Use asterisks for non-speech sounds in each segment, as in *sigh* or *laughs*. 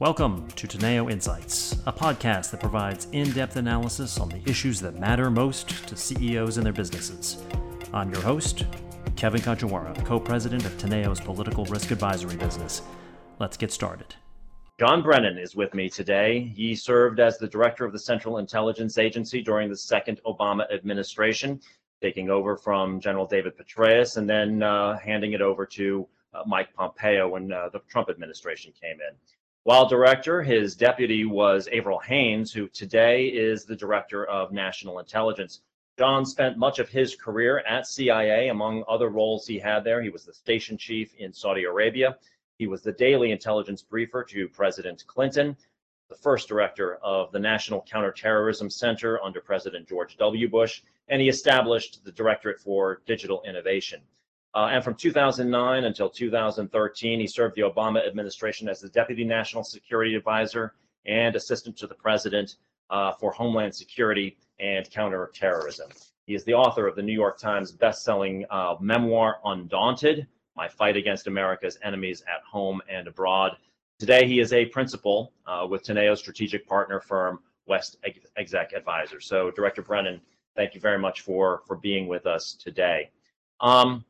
Welcome to Teneo Insights, a podcast that provides in depth analysis on the issues that matter most to CEOs and their businesses. I'm your host, Kevin Kajiwara, co president of Teneo's political risk advisory business. Let's get started. John Brennan is with me today. He served as the director of the Central Intelligence Agency during the second Obama administration, taking over from General David Petraeus and then uh, handing it over to uh, Mike Pompeo when uh, the Trump administration came in. While director, his deputy was Avril Haines, who today is the director of national intelligence. John spent much of his career at CIA, among other roles he had there. He was the station chief in Saudi Arabia. He was the daily intelligence briefer to President Clinton, the first director of the National Counterterrorism Center under President George W. Bush, and he established the Directorate for Digital Innovation. Uh, and from 2009 until 2013, he served the Obama administration as the Deputy National Security Advisor and Assistant to the President uh, for Homeland Security and Counterterrorism. He is the author of the New York Times best-selling uh, memoir, Undaunted, My Fight Against America's Enemies at Home and Abroad. Today, he is a principal uh, with Teneo's strategic partner firm, West Exec Advisors. So, Director Brennan, thank you very much for, for being with us today. Um,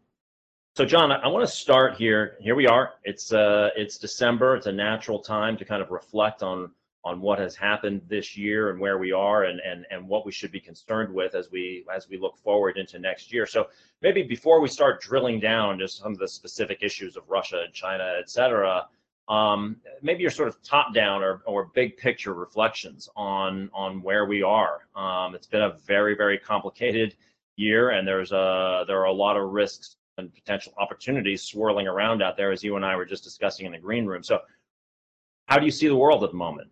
so, John, I, want to start here. Here we are. It's uh, it's December. It's a natural time to kind of reflect on on what has happened this year and where we are and and and what we should be concerned with as we as we look forward into next year. So, maybe before we start drilling down just some of the specific issues of Russia and China, et cetera, um, maybe your sort of top down or, or big picture reflections on on where we are. Um, it's been a very very complicated year, and there's a there are a lot of risks and potential opportunities swirling around out there, as you and I were just discussing in the green room. So, how do you see the world at the moment?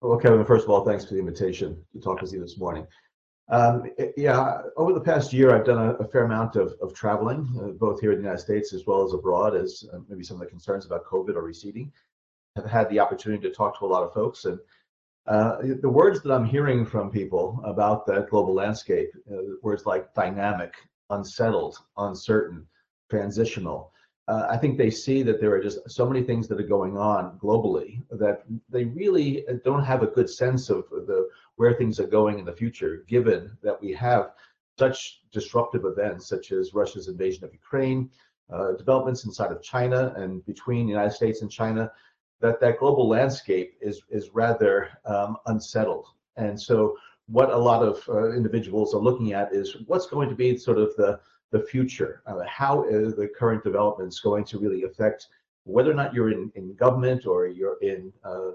Well, Kevin, first of all, thanks for the invitation to talk with you this morning. Um, yeah, over the past year, I've done a, a fair amount of, of traveling, uh, both here in the United States as well as abroad, as uh, maybe some of the concerns about COVID are receding. I've had the opportunity to talk to a lot of folks, and uh, the words that I'm hearing from people about that global landscape, uh, words like dynamic, unsettled, uncertain, transitional. Uh, I think they see that there are just so many things that are going on globally that they really don't have a good sense of the where things are going in the future, given that we have such disruptive events such as Russia's invasion of Ukraine, uh, developments inside of China and between the United States and China, that that global landscape is is rather um, unsettled. And so what a lot of uh, individuals are looking at is what's going to be sort of the the future. Uh, how is the current developments going to really affect whether or not you're in, in government or you're in uh,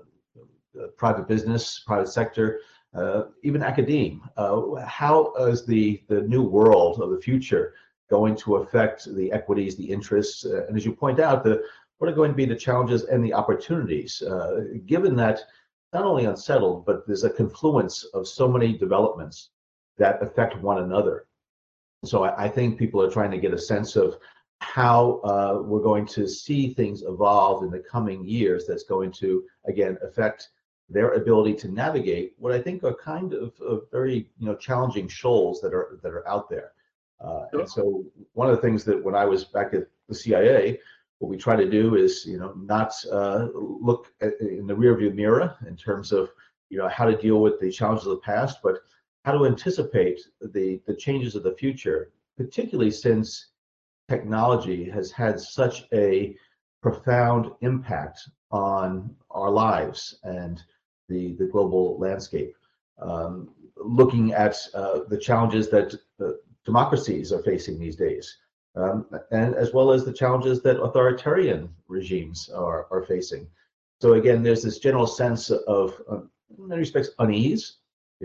private business, private sector, uh, even academia. Uh, how is the the new world of the future going to affect the equities, the interests, uh, and as you point out, the what are going to be the challenges and the opportunities, given that not only unsettled, but there's a confluence of so many developments that affect one another. So I, I think people are trying to get a sense of how uh, we're going to see things evolve in the coming years that's going to, again, affect their ability to navigate what I think are kind of, of very you know challenging shoals that are that are out there. Uh, and so one of the things that when I was back at the CIA, what we try to do is you know not uh, look at, in the rearview mirror in terms of you know how to deal with the challenges of the past but how to anticipate the the changes of the future particularly since technology has had such a profound impact on our lives and the the global landscape. Um, looking at uh, the challenges that uh, democracies are facing these days um, and as well as the challenges that authoritarian regimes are, are facing. So again, there's this general sense of, uh, in many respects, unease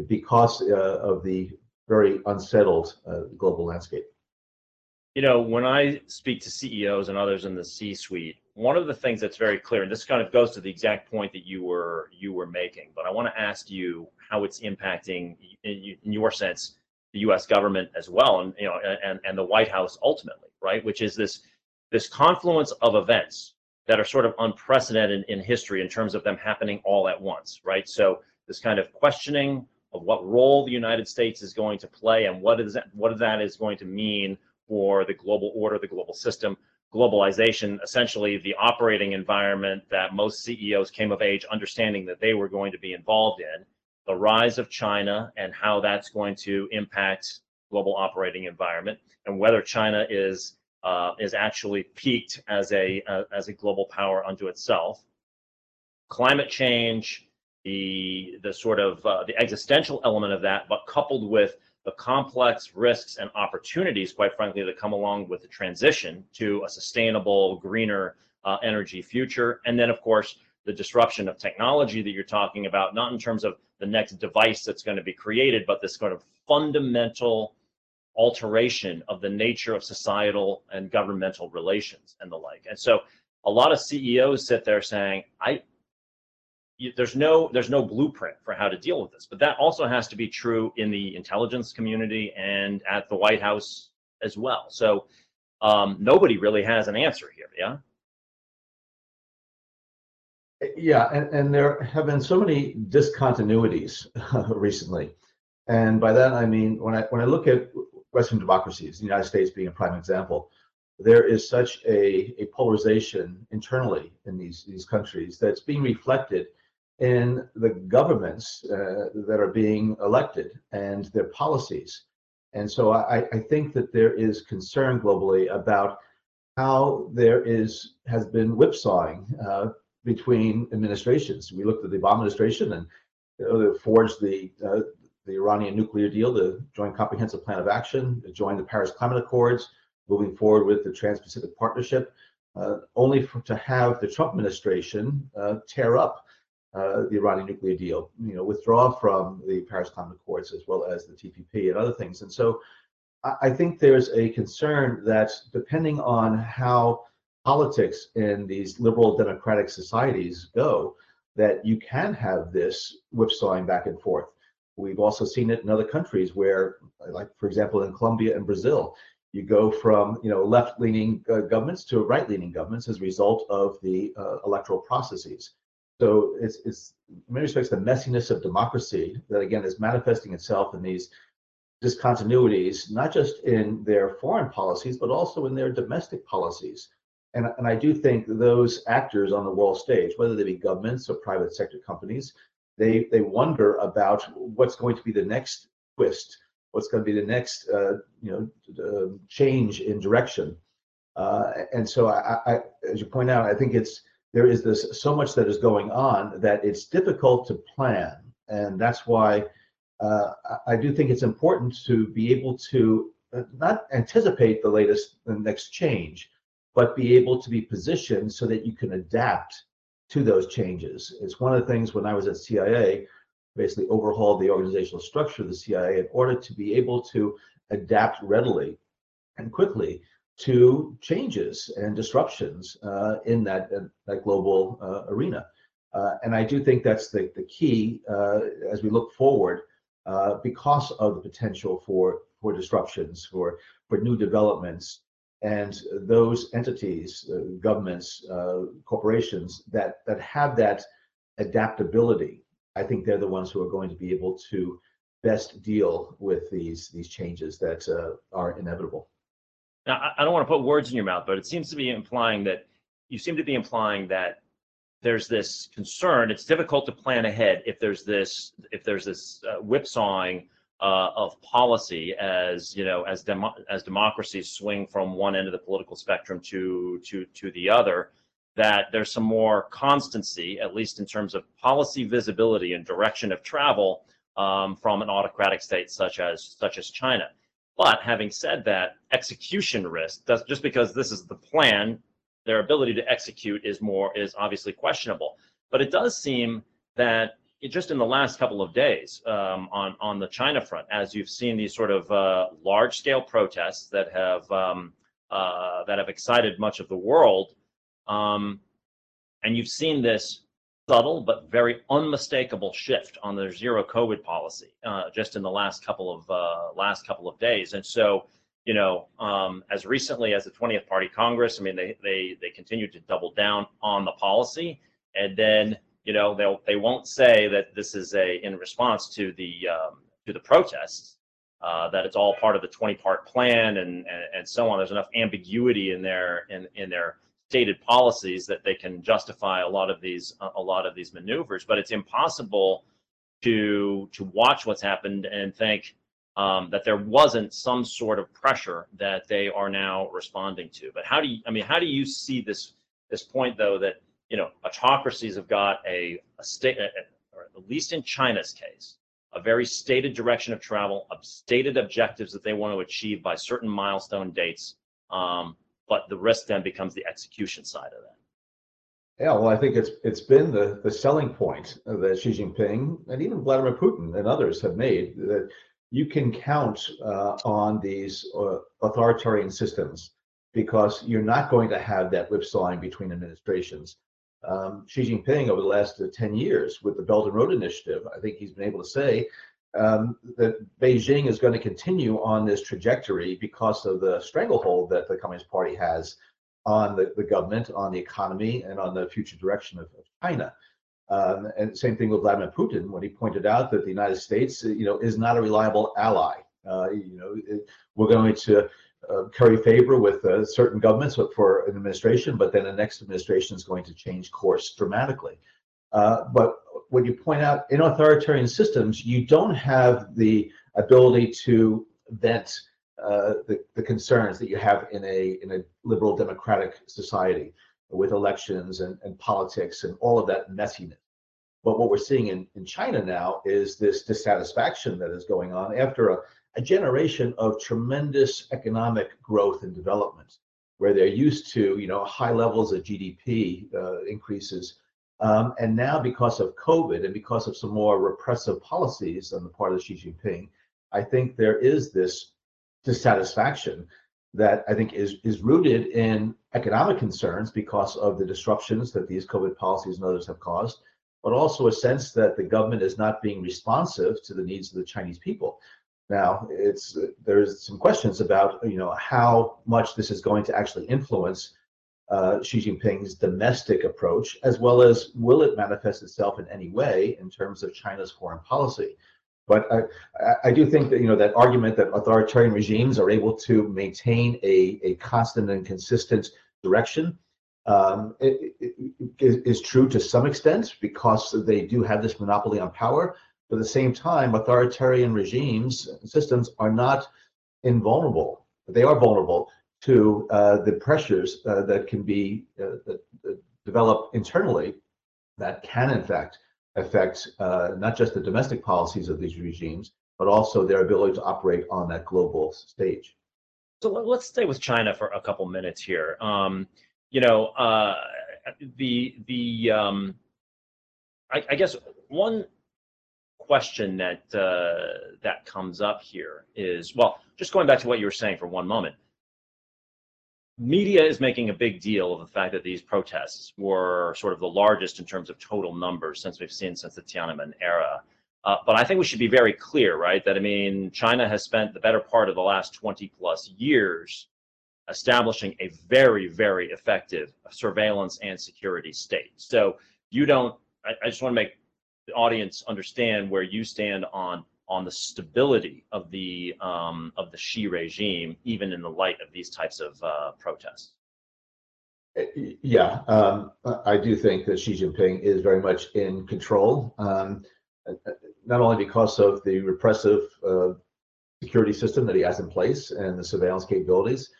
because uh, of the very unsettled uh, global landscape. You know, when I speak to CEOs and others in the C-suite, one of the things that's very clear, and this kind of goes to the exact point that you were you were making, but I want to ask you how it's impacting, in, in your sense, the U.S. government as well, and you know, and and the White House ultimately, right? Which is this this confluence of events that are sort of unprecedented in history in terms of them happening all at once, right? So this kind of questioning of what role the United States is going to play and what is that what that is going to mean for the global order, the global system, globalization, essentially the operating environment that most CEOs came of age understanding that they were going to be involved in, the rise of China and how that's going to impact global operating environment, and whether China is uh, is actually peaked as a uh, as a global power unto itself. Climate change, the the sort of uh, the existential element of that, but coupled with the complex risks and opportunities, quite frankly, that come along with the transition to a sustainable, greener uh, energy future. And then, of course, the disruption of technology that you're talking about, not in terms of the next device that's going to be created, but this kind of fundamental alteration of the nature of societal and governmental relations and the like. And so a lot of CEOs sit there saying, I, there's no there's no blueprint for how to deal with this. But that also has to be true in the intelligence community and at the White House as well. So um, nobody really has an answer here. Yeah. Yeah, and, and there have been so many discontinuities *laughs* recently. And by that I mean when I when I look at Western democracies, the United States being a prime example, there is such a, a polarization internally in these, these countries that's being reflected in the governments uh, that are being elected and their policies. And so I, I think that there is concern globally about how there is has been whipsawing uh, between administrations. We looked at the Obama administration and you know, forged the uh, the Iranian nuclear deal, the Joint Comprehensive Plan of Action, joined the Paris Climate Accords, moving forward with the Trans-Pacific Partnership, uh, only for, to have the Trump administration uh, tear up uh, the Iranian nuclear deal, you know, withdraw from the Paris Climate Accords as well as the TPP and other things. And so I, I think there's a concern that depending on how politics in these liberal democratic societies go, that you can have this whipsawing back and forth. We've also seen it in other countries where, like for example, in Colombia and Brazil, you go from you know left-leaning uh, governments to right-leaning governments as a result of the uh, electoral processes. So it's, it's in many respects the messiness of democracy that again is manifesting itself in these discontinuities, not just in their foreign policies, but also in their domestic policies. And, and I do think those actors on the world stage, whether they be governments or private sector companies, they, they wonder about what's going to be the next twist, what's going to be the next uh, you know uh, change in direction. Uh, and so I, I, as you point out, I think it's there is this so much that is going on that it's difficult to plan, and that's why uh, I do think it's important to be able to uh, not anticipate the latest, the next change, but be able to be positioned so that you can adapt to those changes. It's one of the things when I was at CIA, basically overhauled the organizational structure of the CIA in order to be able to adapt readily and quickly to changes and disruptions uh, in that uh, that global uh, arena. Uh, and I do think that's the, the key uh, as we look forward uh, because of the potential for for disruptions, for for new developments, and those entities, governments, corporations that that have that adaptability. I think they're the ones who are going to be able to best deal with these these changes that are inevitable. Now, I don't want to put words in your mouth, but it seems to be implying that you seem to be implying that there's this concern. It's difficult to plan ahead if there's this if there's this uh, whipsawing uh, of policy as you know as as democracies swing from one end of the political spectrum to to to the other. That there's some more constancy, at least in terms of policy visibility and direction of travel, um, from an autocratic state such as such as China. But having said that, execution risk, that's just because this is the plan, their ability to execute is more is obviously questionable. But it does seem that just in the last couple of days um, on on the China front, as you've seen these sort of uh, large scale protests that have um, uh, that have excited much of the world, um, and you've seen this subtle but very unmistakable shift on their zero COVID policy uh, just in the last couple of uh, last couple of days. And so, you know, um, as recently as the 20th Party Congress, I mean, they they they continue to double down on the policy, and then you know they'll they won't say that this is a in response to the um, to the protests. uh, that it's all part of the 20 part plan and, and, and so on. There's enough ambiguity in their in, in their stated policies that they can justify a lot of these a lot of these maneuvers. But it's impossible to to watch what's happened and think um, that there wasn't some sort of pressure that they are now responding to. But how do you? I mean, how do you see this this point though that you know autocracies have got a, a state, or at least in China's case, a very stated direction of travel, stated objectives that they want to achieve by certain milestone dates. Um, but the risk then becomes the execution side of that. Yeah, well, I think it's it's been the the selling point that Xi Jinping and even Vladimir Putin and others have made that you can count uh, on these uh, authoritarian systems because you're not going to have that whipsawing between administrations. Um, Xi Jinping, over the last uh, 10 years with the Belt and Road Initiative, I think he's been able to say um, that Beijing is going to continue on this trajectory because of the stranglehold that the Communist Party has on the, the government, on the economy, and on the future direction of, of China. Um, and same thing with Vladimir Putin when he pointed out that the United States, you know, is not a reliable ally. Uh, you know, it, we're going to uh, curry favor with uh, certain governments for an administration, but then the next administration is going to change course dramatically. Uh, but when you point out in authoritarian systems, you don't have the ability to vent uh, the, the concerns that you have in a in a liberal democratic society with elections and, and politics and all of that messiness. But what we're seeing in, in China now is this dissatisfaction that is going on after a, a generation of tremendous economic growth and development, where they're used to you know high levels of GDP uh, increases. Um, and now, because of COVID and because of some more repressive policies on the part of Xi Jinping, I think there is this dissatisfaction that I think is is rooted in economic concerns because of the disruptions that these COVID policies and others have caused, but also a sense that the government is not being responsive to the needs of the Chinese people. Now, it's there's some questions about you know how much this is going to actually influence uh, Xi Jinping's domestic approach, as well as will it manifest itself in any way in terms of China's foreign policy. But I, I do think that you know that argument that authoritarian regimes are able to maintain a, a constant and consistent direction um, it, it, it is true to some extent because they do have this monopoly on power. But at the same time, authoritarian regimes and systems are not invulnerable. They are vulnerable to uh, the pressures uh, that can be uh, that, that develop internally that can in fact affect uh, not just the domestic policies of these regimes, but also their ability to operate on that global stage. So let's stay with China for a couple minutes here. Um, you know, uh, the the um, I, I, guess one question that uh, that comes up here is well, just going back to what you were saying for one moment media is making a big deal of the fact that these protests were sort of the largest in terms of total numbers since we've seen since the Tiananmen era. Uh, but I think we should be very clear, right? That I mean, China has spent the better part of the last 20 plus years establishing a very, very effective surveillance and security state. So you don't, I, I just want to make the audience understand where you stand on on the stability of the um, of the Xi regime, even in the light of these types of uh, protests? Yeah, um, I do think that Xi Jinping is very much in control, um, not only because of the repressive uh, security system that he has in place and the surveillance capabilities,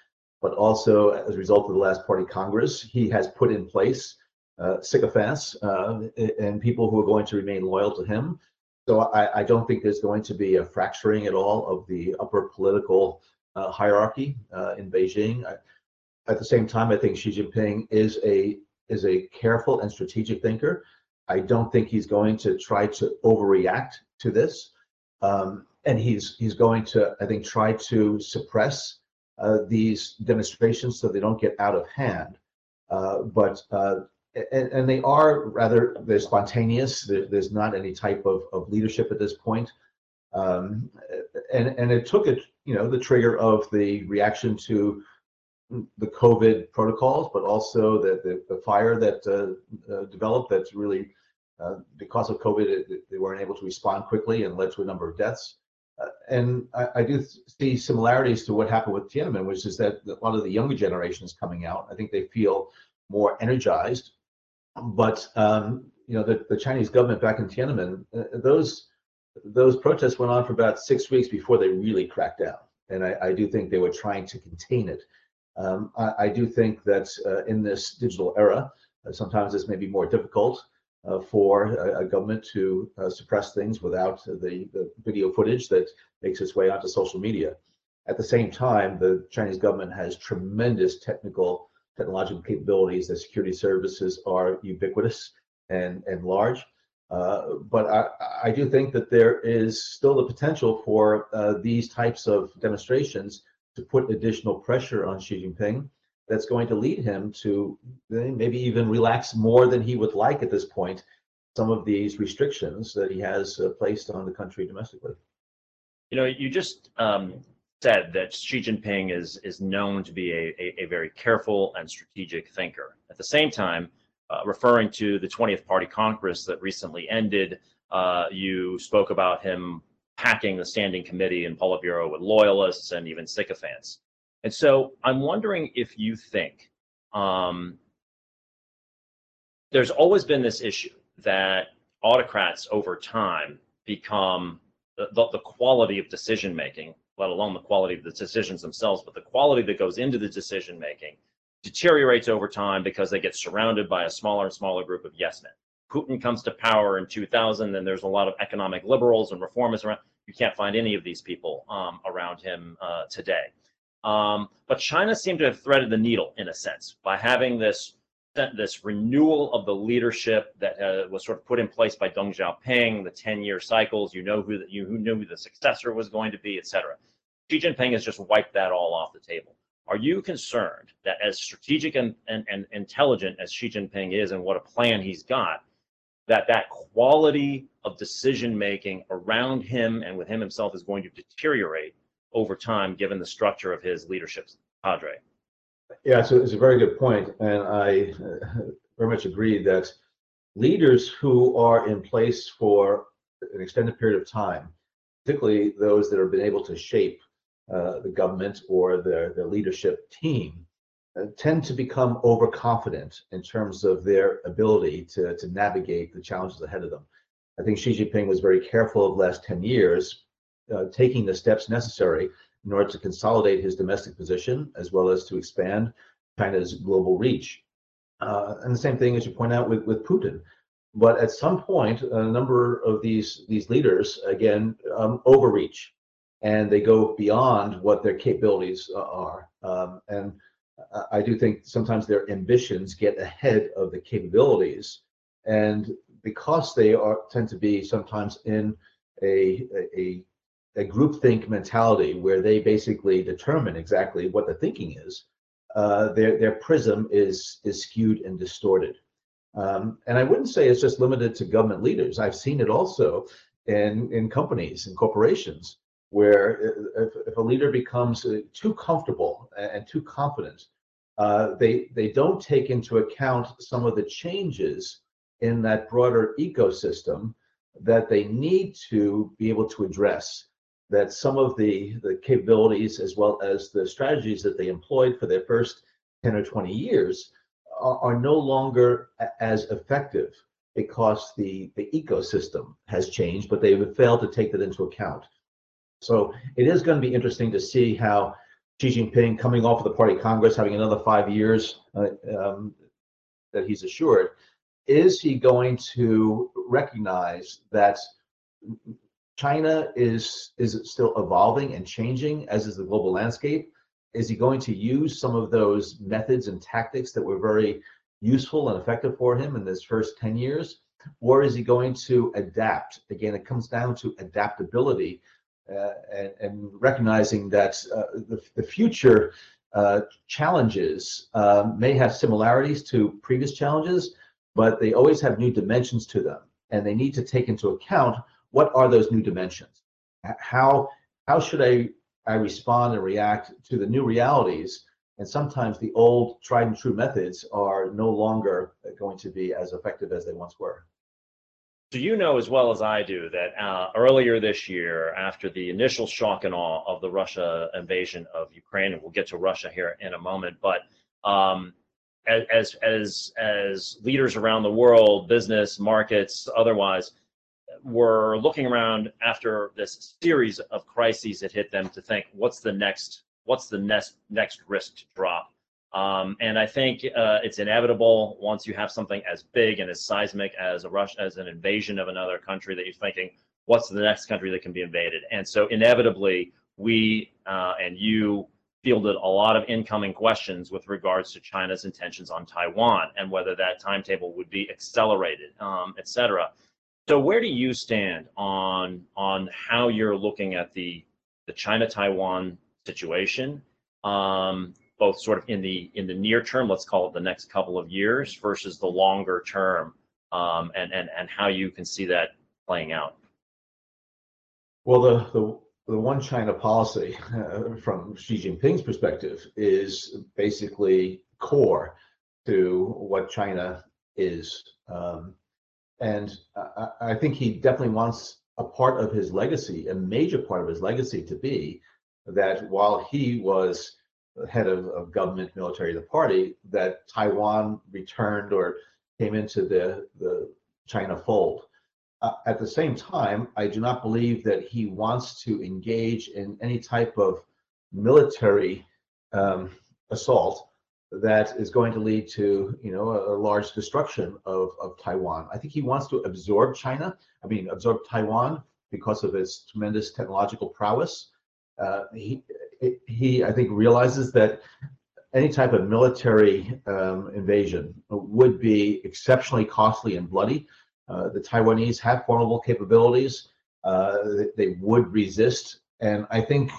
but also as a result of the last party Congress, he has put in place uh, sycophants uh, and people who are going to remain loyal to him so I, I, don't think there's going to be a fracturing at all of the upper political uh, hierarchy uh, in Beijing. I, at the same time, I think Xi Jinping is a is a careful and strategic thinker. I don't think he's going to try to overreact to this, um, and he's he's going to I think try to suppress uh, these demonstrations so they don't get out of hand. Uh, but uh, and, and, they are rather they're spontaneous. There, there's not any type of, of leadership at this point, um, and and it took it you know the trigger of the reaction to the COVID protocols, but also the the, the fire that uh, uh, developed. That's really uh, because of COVID, it, they weren't able to respond quickly and led to a number of deaths. Uh, and I, I, do see similarities to what happened with Tiananmen, which is that a lot of the younger generation is coming out. I think they feel more energized. But um, you know, the, the Chinese government back in Tiananmen, uh, those those protests went on for about six weeks before they really cracked down. And I, I do think they were trying to contain it. Um, I, I, do think that uh, in this digital era, uh, sometimes this may be more difficult uh, for a, a, government to uh, suppress things without the, the video footage that makes its way onto social media. At the same time, the Chinese government has tremendous technical, technological capabilities. The security services are ubiquitous and, and large. Uh, but I, I, do think that there is still the potential for uh, these types of demonstrations to put additional pressure on Xi Jinping that's going to lead him to maybe even relax more than he would like at this point some of these restrictions that he has uh, placed on the country domestically. You know, you just um, said that Xi Jinping is is known to be a, a, a, very careful and strategic thinker. At the same time, uh, referring to the 20th Party Congress that recently ended, uh, you spoke about him packing the standing committee and Politburo with loyalists and even sycophants. And so I'm wondering if you think um, there's always been this issue that autocrats over time become the, the, the quality of decision making, let alone the quality of the decisions themselves, but the quality that goes into the decision making deteriorates over time because they get surrounded by a smaller and smaller group of yes men. Putin comes to power in 2000, and there's a lot of economic liberals and reformists around. You can't find any of these people um, around him uh, today. Um, but China seemed to have threaded the needle in a sense by having this this renewal of the leadership that uh, was sort of put in place by Deng Xiaoping, the 10-year cycles. You know who the, you who knew who the successor was going to be, et cetera. Xi Jinping has just wiped that all off the table. Are you concerned that as strategic and, and, and intelligent as Xi Jinping is and what a plan he's got, that that quality of decision making around him and with him himself is going to deteriorate over time, given the structure of his leadership cadre. Yeah, so it's a very good point, and I uh, very much agree that leaders who are in place for an extended period of time, particularly those that have been able to shape uh, the government or their, their leadership team, uh, tend to become overconfident in terms of their ability to, to navigate the challenges ahead of them. I think Xi Jinping was very careful of the last 10 years uh, taking the steps necessary in order to consolidate his domestic position as well as to expand China's global reach. Uh, and the same thing, as you point out, with, with Putin. But at some point, a number of these these leaders again um, overreach, and they go beyond what their capabilities uh, are. Um, and I do think sometimes their ambitions get ahead of the capabilities, and because they are tend to be sometimes in a, a, a groupthink mentality where they basically determine exactly what the thinking is, uh, their their prism is is skewed and distorted. Um, and I wouldn't say it's just limited to government leaders. I've seen it also in in companies and corporations where if, if a leader becomes uh, too comfortable and too confident, uh, they they don't take into account some of the changes in that broader ecosystem that they need to be able to address that some of the, the capabilities as well as the strategies that they employed for their first 10 or 20 years are, are no longer as effective because the, the ecosystem has changed, but they've failed to take that into account. So it is going to be interesting to see how Xi Jinping, coming off of the Party Congress, having another five years uh, um, that he's assured, is he going to recognize that China is is still evolving and changing, as is the global landscape. Is he going to use some of those methods and tactics that were very useful and effective for him in his first 10 years? Or is he going to adapt? Again, it comes down to adaptability uh, and, and, recognizing that uh, the, the future uh, challenges um, may have similarities to previous challenges, but they always have new dimensions to them. And they need to take into account what are those new dimensions? How how should I I respond and react to the new realities? And sometimes the old tried and true methods are no longer going to be as effective as they once were. So you know as well as I do that uh, earlier this year, after the initial shock and awe of the Russia invasion of Ukraine, and we'll get to Russia here in a moment, but um, as as as leaders around the world, business, markets, otherwise, were looking around after this series of crises that hit them to think, what's the next what's the next next risk to drop? Um, and I think uh, it's inevitable once you have something as big and as seismic as a rush, as an invasion of another country, that you're thinking, what's the next country that can be invaded? And so inevitably, we uh, and you fielded a lot of incoming questions with regards to China's intentions on Taiwan and whether that timetable would be accelerated, um, et cetera. So where do you stand on on how you're looking at the the China-Taiwan situation? Um, both sort of in the in the near term, let's call it the next couple of years, versus the longer term, um, and and and how you can see that playing out. Well, the the the one China policy uh, *laughs* from Xi Jinping's perspective is basically core to what China is. Um, and I, I, think he definitely wants a part of his legacy, a major part of his legacy, to be that while he was head of, of government, military, the party, that Taiwan returned or came into the, the China fold. Uh, at the same time, I do not believe that he wants to engage in any type of military um, assault that is going to lead to, you know, a, a, large destruction of, of Taiwan. I think he wants to absorb China. I mean, absorb Taiwan because of its tremendous technological prowess. Uh, he, he, I think, realizes that any type of military um, invasion would be exceptionally costly and bloody. Uh, the Taiwanese have formidable capabilities. Uh, they, they, would resist. And I think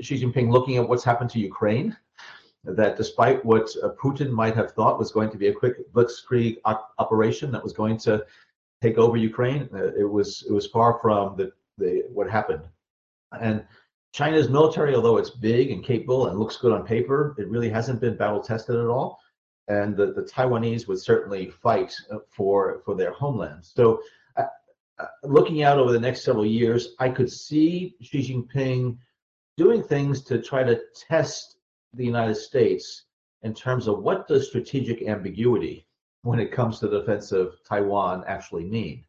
Xi Jinping, looking at what's happened to Ukraine, that despite what uh, Putin might have thought was going to be a quick blitzkrieg op- operation that was going to take over Ukraine, uh, it was it was far from the, the what happened. And China's military, although it's big and capable and looks good on paper, it really hasn't been battle tested at all. And the, the Taiwanese would certainly fight uh, for for their homeland. So, uh, looking out over the next several years, I could see Xi Jinping doing things to try to test the United States in terms of what does strategic ambiguity when it comes to the defense of Taiwan actually mean.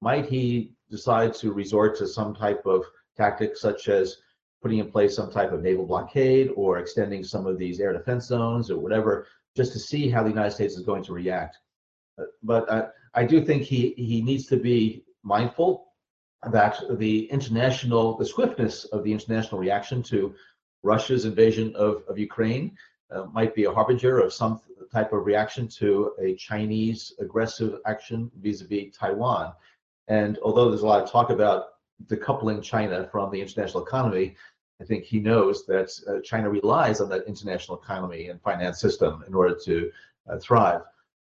Might he decide to resort to some type of tactic such as putting in place some type of naval blockade or extending some of these air defense zones or whatever, just to see how the United States is going to react. Uh, but I, I do think he, he needs to be mindful that the international, the swiftness of the international reaction to Russia's invasion of, of Ukraine uh, might be a harbinger of some type of reaction to a Chinese aggressive action vis-a-vis Taiwan. And although there's a lot of talk about decoupling China from the international economy, I think he knows that uh, China relies on that international economy and finance system in order to uh, thrive.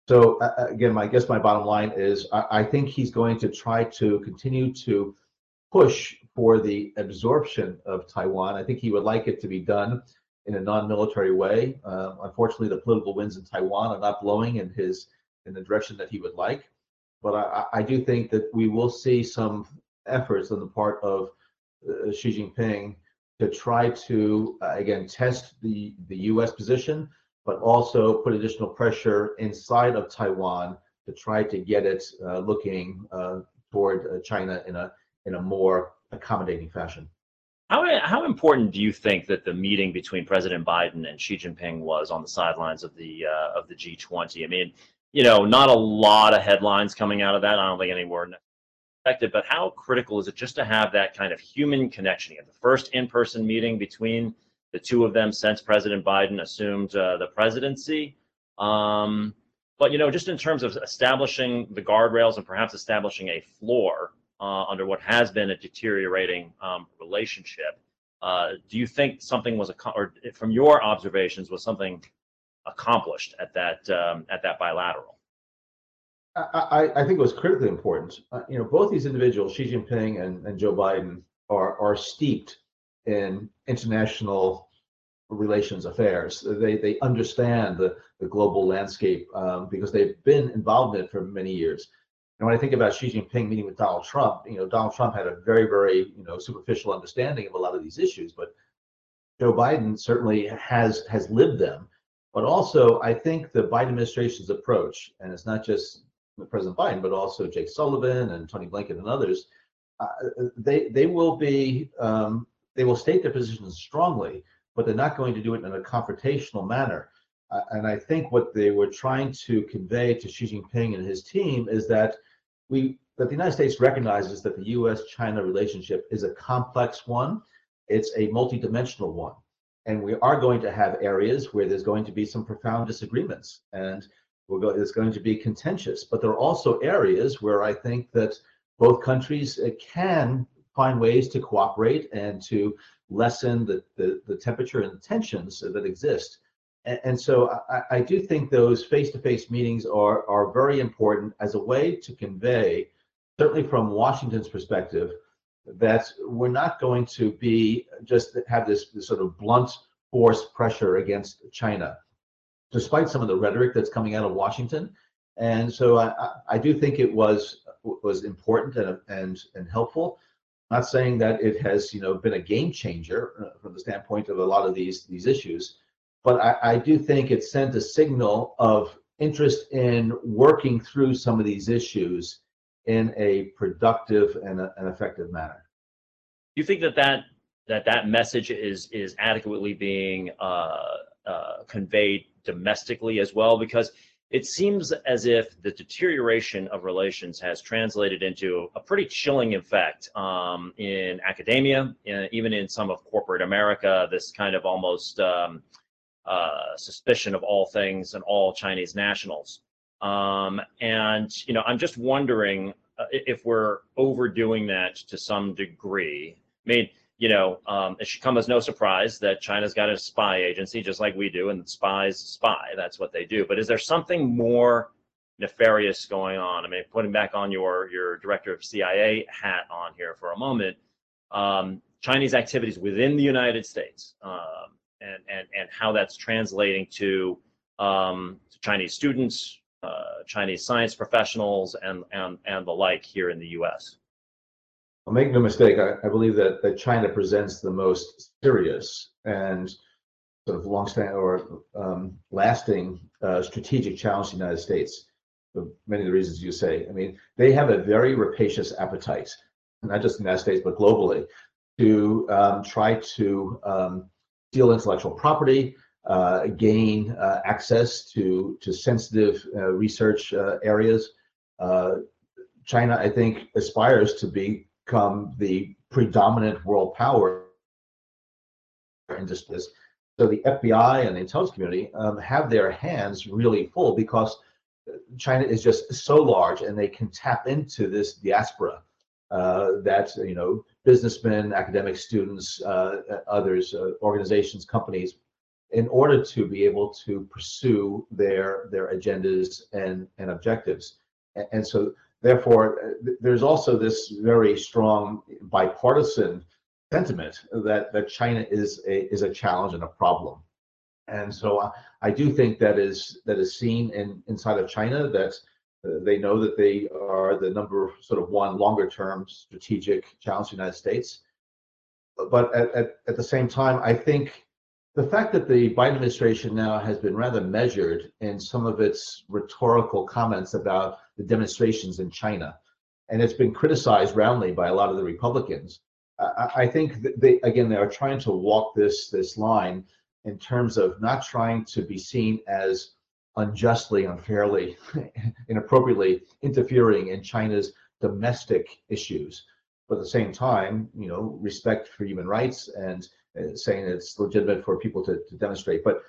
So uh, uh again, my, I guess my bottom line is I, I, think he's going to try to continue to push for the absorption of Taiwan. I think he would like it to be done in a non-military way. Uh, unfortunately, the political winds in Taiwan are not blowing in his in the direction that he would like. But I, I do think that we will see some efforts on the part of uh, Xi Jinping to try to uh, again test the the U.S. position, but also put additional pressure inside of Taiwan to try to get it uh, looking uh, toward uh, China in a in a more accommodating fashion. How, how important do you think that the meeting between President Biden and Xi Jinping was on the sidelines of the uh, of the G20? I mean, you know, not a lot of headlines coming out of that. I don't think any were expected, but how critical is it just to have that kind of human connection? You the first in-person meeting between the two of them since President Biden assumed uh, the presidency. Um, but you know, just in terms of establishing the guardrails and perhaps establishing a floor uh, under what has been a deteriorating um, relationship, uh, do you think something was, or from your observations, was something accomplished at that um, at that bilateral? I, I, think it was critically important. Uh, you know, both these individuals, Xi Jinping and, and Joe Biden, are are steeped in international relations affairs. They they understand the, the global landscape um, because they've been involved in it for many years. And when I think about Xi Jinping meeting with Donald Trump, you know, Donald Trump had a very, very, you know, superficial understanding of a lot of these issues, but Joe Biden certainly has has lived them. But also, I think the Biden administration's approach, and it's not just President Biden, but also Jake Sullivan and Tony Blinken and others, uh, they they will be um, they will state their positions strongly, but they're not going to do it in a confrontational manner. Uh, and I think what they were trying to convey to Xi Jinping and his team is that we that the United States recognizes that the U.S.-China relationship is a complex one. It's a multidimensional one, and we are going to have areas where there's going to be some profound disagreements, and we're go, it's going to be contentious. But there are also areas where I think that both countries uh, can find ways to cooperate and to lessen the, the, the temperature and tensions that exist. And, so I, I, do think those face-to-face meetings are, are very important as a way to convey, certainly from Washington's perspective, that we're not going to be just have this, this sort of blunt force pressure against China, despite some of the rhetoric that's coming out of Washington. And so I, I do think it was was important and and and helpful. Not saying that it has you know been a game changer uh, from the standpoint of a lot of these these issues, but I, I do think it sent a signal of interest in working through some of these issues in a productive and a, an effective manner. Do you think that that that, that message is is adequately being uh, uh, conveyed domestically as well? Because it seems as if the deterioration of relations has translated into a pretty chilling effect um, in academia, in, even in some of corporate America. This kind of almost um, uh, suspicion of all things and all Chinese nationals. Um, and you know, I'm just wondering uh, if we're overdoing that to some degree. I mean, you know, um, it should come as no surprise that China's got a spy agency just like we do, and spies spy. That's what they do. But is there something more nefarious going on? I mean, putting back on your your director of CIA hat on here for a moment, um, Chinese activities within the United States. Um, and, and, and how that's translating to, um, Chinese students, uh, Chinese science professionals, and, and, and the like here in the US. Well, make no mistake, I, I believe that, that China presents the most serious and sort of long-standing or um, lasting uh, strategic challenge to the United States for many of the reasons you say. I mean, they have a very rapacious appetite, not just in the United States, but globally, to um, try to um, steal intellectual property, uh, gain uh, access to to sensitive uh, research uh, areas. Uh, China, I think, aspires to become the predominant world power in just this. So the FBI and the intelligence community um, have their hands really full because China is just so large, and they can tap into this diaspora uh, that you know businessmen, academic students, uh, others, uh, organizations, companies, in order to be able to pursue their their agendas and and objectives. And, and so, therefore, uh, there's also this very strong bipartisan sentiment that that China is a is a challenge and a problem. And so, I, I do think that is that is seen in inside of China that Uh, they know that they are the number sort of one longer term strategic challenge to the United States. But at, at, at the same time, I think the fact that the Biden administration now has been rather measured in some of its rhetorical comments about the demonstrations in China, and it's been criticized roundly by a lot of the Republicans. I, I think they again they are trying to walk this this line in terms of not trying to be seen as unjustly, unfairly, *laughs* inappropriately interfering in China's domestic issues. But at the same time, you know, respect for human rights and uh, saying it's legitimate for people to, to demonstrate. But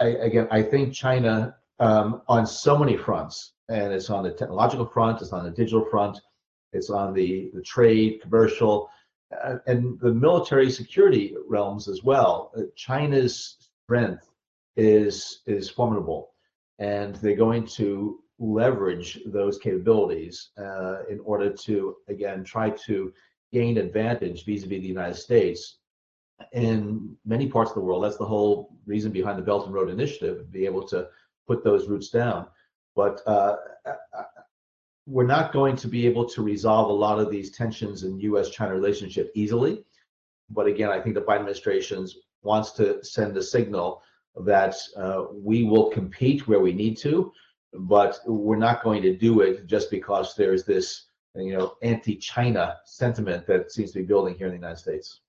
I, again, I think China um, on so many fronts, and it's on the technological front, it's on the digital front, it's on the, the trade, commercial, uh, and the military security realms as well. Uh, China's strength is is formidable and they're going to leverage those capabilities uh, in order to again try to gain advantage vis-a-vis the United States in many parts of the world. That's the whole reason behind the Belt and Road Initiative, be able to put those roots down. But uh, we're not going to be able to resolve a lot of these tensions in U.S.-China relationship easily. But again, I think the Biden administration wants to send a signal that uh, we will compete where we need to, but we're not going to do it just because there's this, you know, anti-China sentiment that seems to be building here in the United States.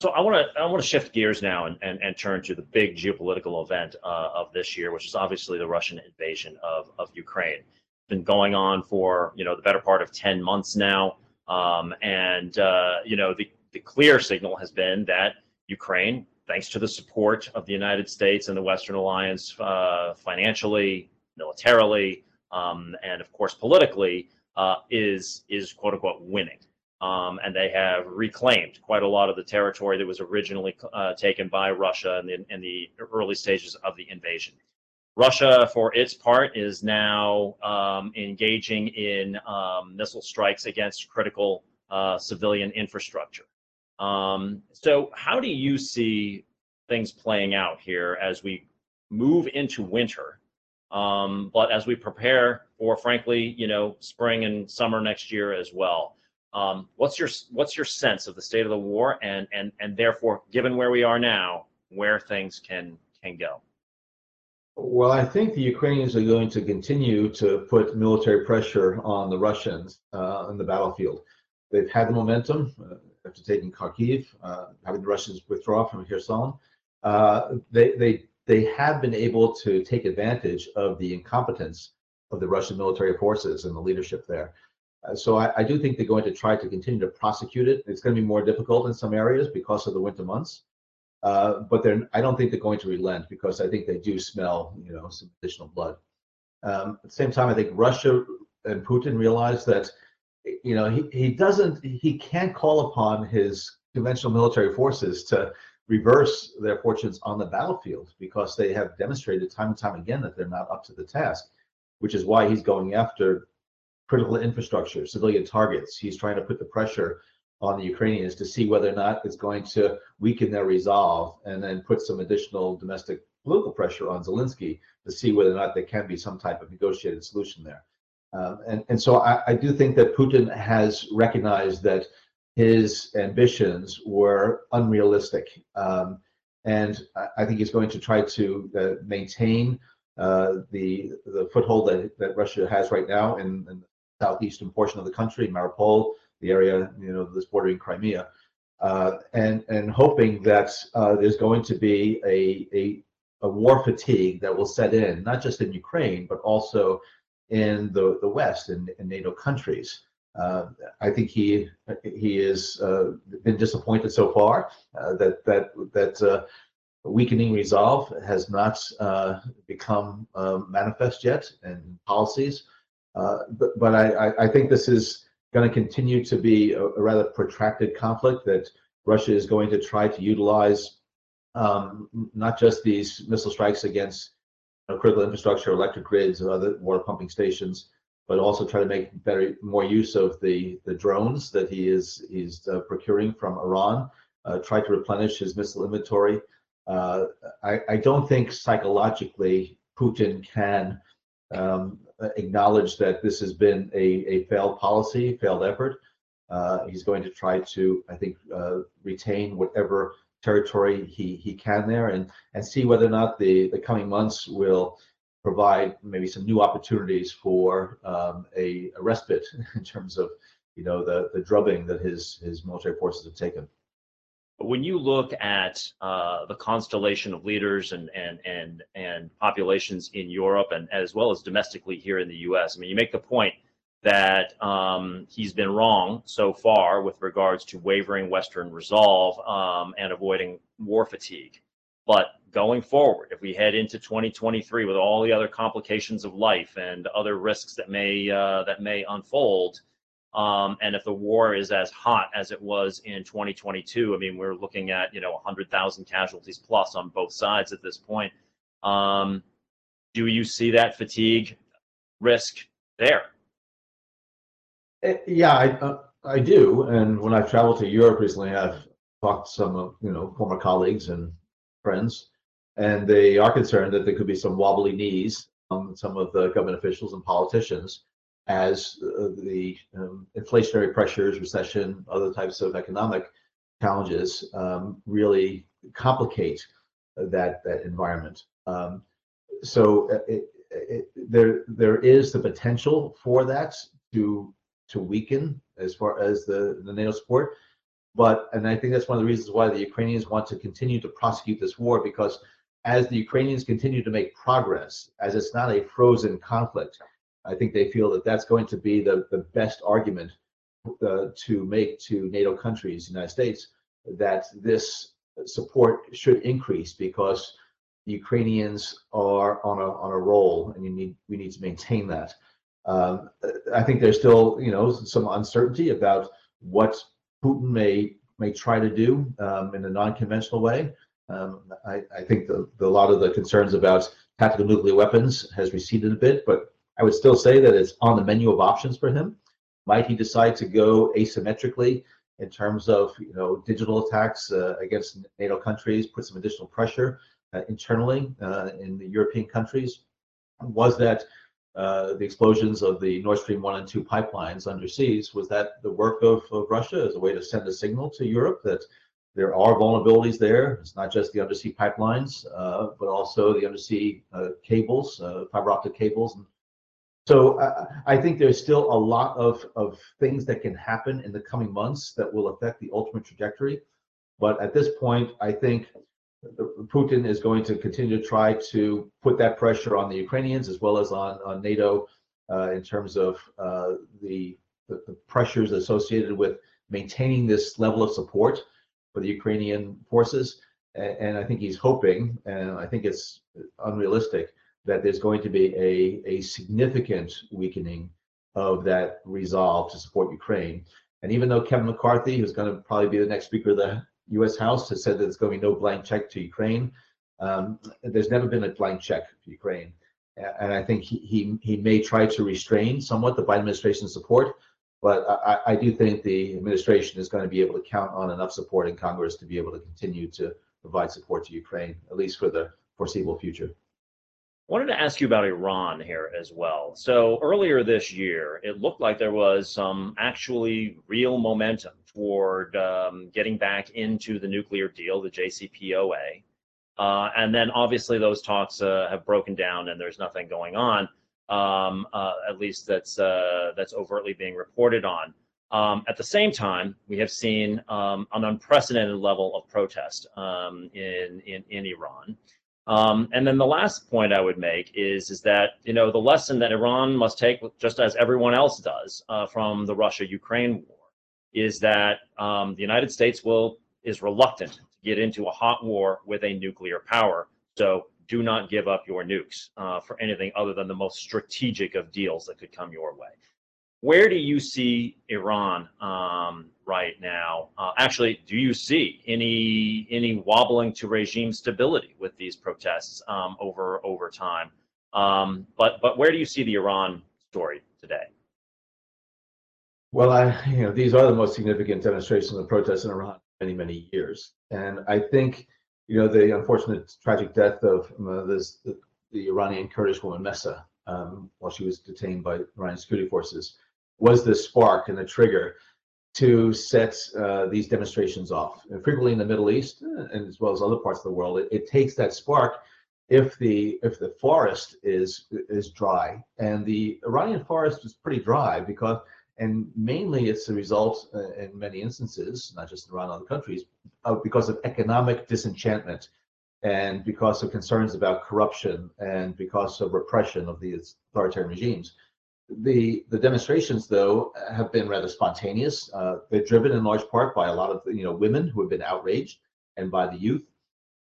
So I want to I want to shift gears now and, and, and turn to the big geopolitical event uh, of this year, which is obviously the Russian invasion of, of Ukraine. It's been going on for you know the better part of ten months now, um, and uh, you know the the clear signal has been that Ukraine, thanks to the support of the United States and the Western alliance, uh, financially, militarily, um, and of course politically, uh, is is quote unquote winning um, and they have reclaimed quite a lot of the territory that was originally uh, taken by Russia in the, in the, early stages of the invasion. Russia, for its part, is now um, engaging in um, missile strikes against critical uh, civilian infrastructure. Um, so, how do you see things playing out here as we move into winter? Um, but as we prepare for, frankly, you know, spring and summer next year as well. Um, what's your what's your sense of the state of the war, and and and therefore, given where we are now, where things can can go? Well, I think the Ukrainians are going to continue to put military pressure on the Russians uh, on the battlefield. They've had the momentum uh, after taking Kharkiv, uh, having the Russians withdraw from Kherson. Uh, they they they have been able to take advantage of the incompetence of the Russian military forces and the leadership there. Uh, so I, I, do think they're going to try to continue to prosecute it. It's going to be more difficult in some areas because of the winter months. Uh, but I don't think they're going to relent because I think they do smell, you know, some additional blood. Um, at the same time, I think Russia and Putin realize that, you know, he, he doesn't, he can't call upon his conventional military forces to reverse their fortunes on the battlefield because they have demonstrated time and time again that they're not up to the task, which is why he's going after critical infrastructure, civilian targets. He's trying to put the pressure on the Ukrainians to see whether or not it's going to weaken their resolve and then put some additional domestic political pressure on Zelensky to see whether or not there can be some type of negotiated solution there. Um, and, and so I, I, do think that Putin has recognized that his ambitions were unrealistic. Um, and I, I, think he's going to try to uh, maintain uh, the the foothold that, that Russia has right now in, in southeastern portion of the country, Mariupol, the area you know that's bordering Crimea, uh, and and hoping that uh, there's going to be a, a a war fatigue that will set in, not just in Ukraine but also in the the West and in, in, NATO countries. Uh, I think he he has uh, been disappointed so far uh, that that that uh, weakening resolve has not become manifest yet in policies. Uh, but but I, I think this is going to continue to be a, a, rather protracted conflict that Russia is going to try to utilize um, not just these missile strikes against know, critical infrastructure, electric grids, or other water pumping stations, but also try to make better more use of the the drones that he is he's uh, procuring from Iran. Uh, try to replenish his missile inventory. Uh, I, I don't think psychologically Putin can um, acknowledge that this has been a, a failed policy, failed effort. Uh, he's going to try to, I think, uh, retain whatever territory he, he can there and, and see whether or not the, the coming months will provide maybe some new opportunities for um, a, a respite *laughs* in terms of, you know, the, the drubbing that his, his military forces have taken. When you look at uh, the constellation of leaders and and and and populations in Europe and as well as domestically here in the U.S., I mean, you make the point that um, he's been wrong so far with regards to wavering Western resolve um, and avoiding war fatigue. But going forward, if we head into 2023 with all the other complications of life and other risks that may uh, that may unfold, um, and if the war is as hot as it was in 2022, I mean, we're looking at, you know, 100,000 casualties plus on both sides at this point. Um, do you see that fatigue risk there? Eh, yeah, I, uh, I do. And when I've traveled to Europe recently, I've talked to some of, you know, former colleagues and friends, and they are concerned that there could be some wobbly knees on some of the government officials and politicians as uh, the um, inflationary pressures, recession, other types of economic challenges um, really complicate that that environment. Um, so uh, it, it, there there is the potential for that to to weaken as far as the the NATO support, but and I think that's one of the reasons why the Ukrainians want to continue to prosecute this war because as the Ukrainians continue to make progress, as it's not a frozen conflict, I think they feel that that's going to be the, the best argument uh, to make to NATO countries, the United States, that this support should increase because the Ukrainians are on a on a roll, and you need we need to maintain that. Um, I think there's still you know some uncertainty about what Putin may may try to do um, in a non-conventional way. Um, I, I, think the, the, a lot of the concerns about tactical nuclear weapons has receded a bit, but I would still say that it's on the menu of options for him. Might he decide to go asymmetrically in terms of you know digital attacks uh, against NATO countries, put some additional pressure uh, internally uh, in the European countries? Was that uh, the explosions of the Nord Stream 1 and 2 pipelines underseas, was that the work of, of Russia as a way to send a signal to Europe that there are vulnerabilities there. It's not just the undersea pipelines, uh, but also the undersea uh, cables, uh, fiber optic cables. So I think there's still a lot of, of things that can happen in the coming months that will affect the ultimate trajectory. But at this point, I think Putin is going to continue to try to put that pressure on the Ukrainians as well as on, on NATO uh, in terms of uh, the, the, the pressures associated with maintaining this level of support for the Ukrainian forces. And I think he's hoping, and I think it's unrealistic, that there's going to be a, a significant weakening of that resolve to support Ukraine. And even though Kevin McCarthy, who's going to probably be the next Speaker of the U.S. House, has said that there's going to be no blank check to Ukraine, um, there's never been a blank check for Ukraine. And I think he, he, he may try to restrain somewhat the Biden administration's support, but I, I do think the administration is going to be able to count on enough support in Congress to be able to continue to provide support to Ukraine, at least for the foreseeable future. I wanted to ask you about Iran here as well. So earlier this year, it looked like there was some actually real momentum toward um, getting back into the nuclear deal, the JCPOA. Uh, and then obviously those talks uh, have broken down and there's nothing going on um, uh, at least that's uh, that's overtly being reported on. Um, at the same time, we have seen um, an unprecedented level of protest um, in, in, in Iran. Um, and then the last point I would make is, is that you know the lesson that Iran must take, just as everyone else does, uh, from the Russia-Ukraine war, is that um, the United States will is reluctant to get into a hot war with a nuclear power. So do not give up your nukes uh, for anything other than the most strategic of deals that could come your way. Where do you see Iran um, right now? Uh, actually, do you see any any wobbling to regime stability with these protests um, over over time? Um, but but where do you see the Iran story today? Well, I you know these are the most significant demonstrations and protests in Iran in many many years, and I think you know, the unfortunate tragic death of uh, this, the, the, Iranian Kurdish woman Mahsa um, while she was detained by Iranian security forces was the spark and the trigger to set uh, these demonstrations off. And frequently in the Middle East uh, and as well as other parts of the world, it, it takes that spark if the if the forest is is dry and the Iranian forest is pretty dry because and mainly it's a result uh, in many instances, not just around other countries, uh, because of economic disenchantment and because of concerns about corruption and because of repression of these authoritarian regimes. The, the demonstrations, though, have been rather spontaneous. Uh, they're driven in large part by a lot of you know women who have been outraged and by the youth.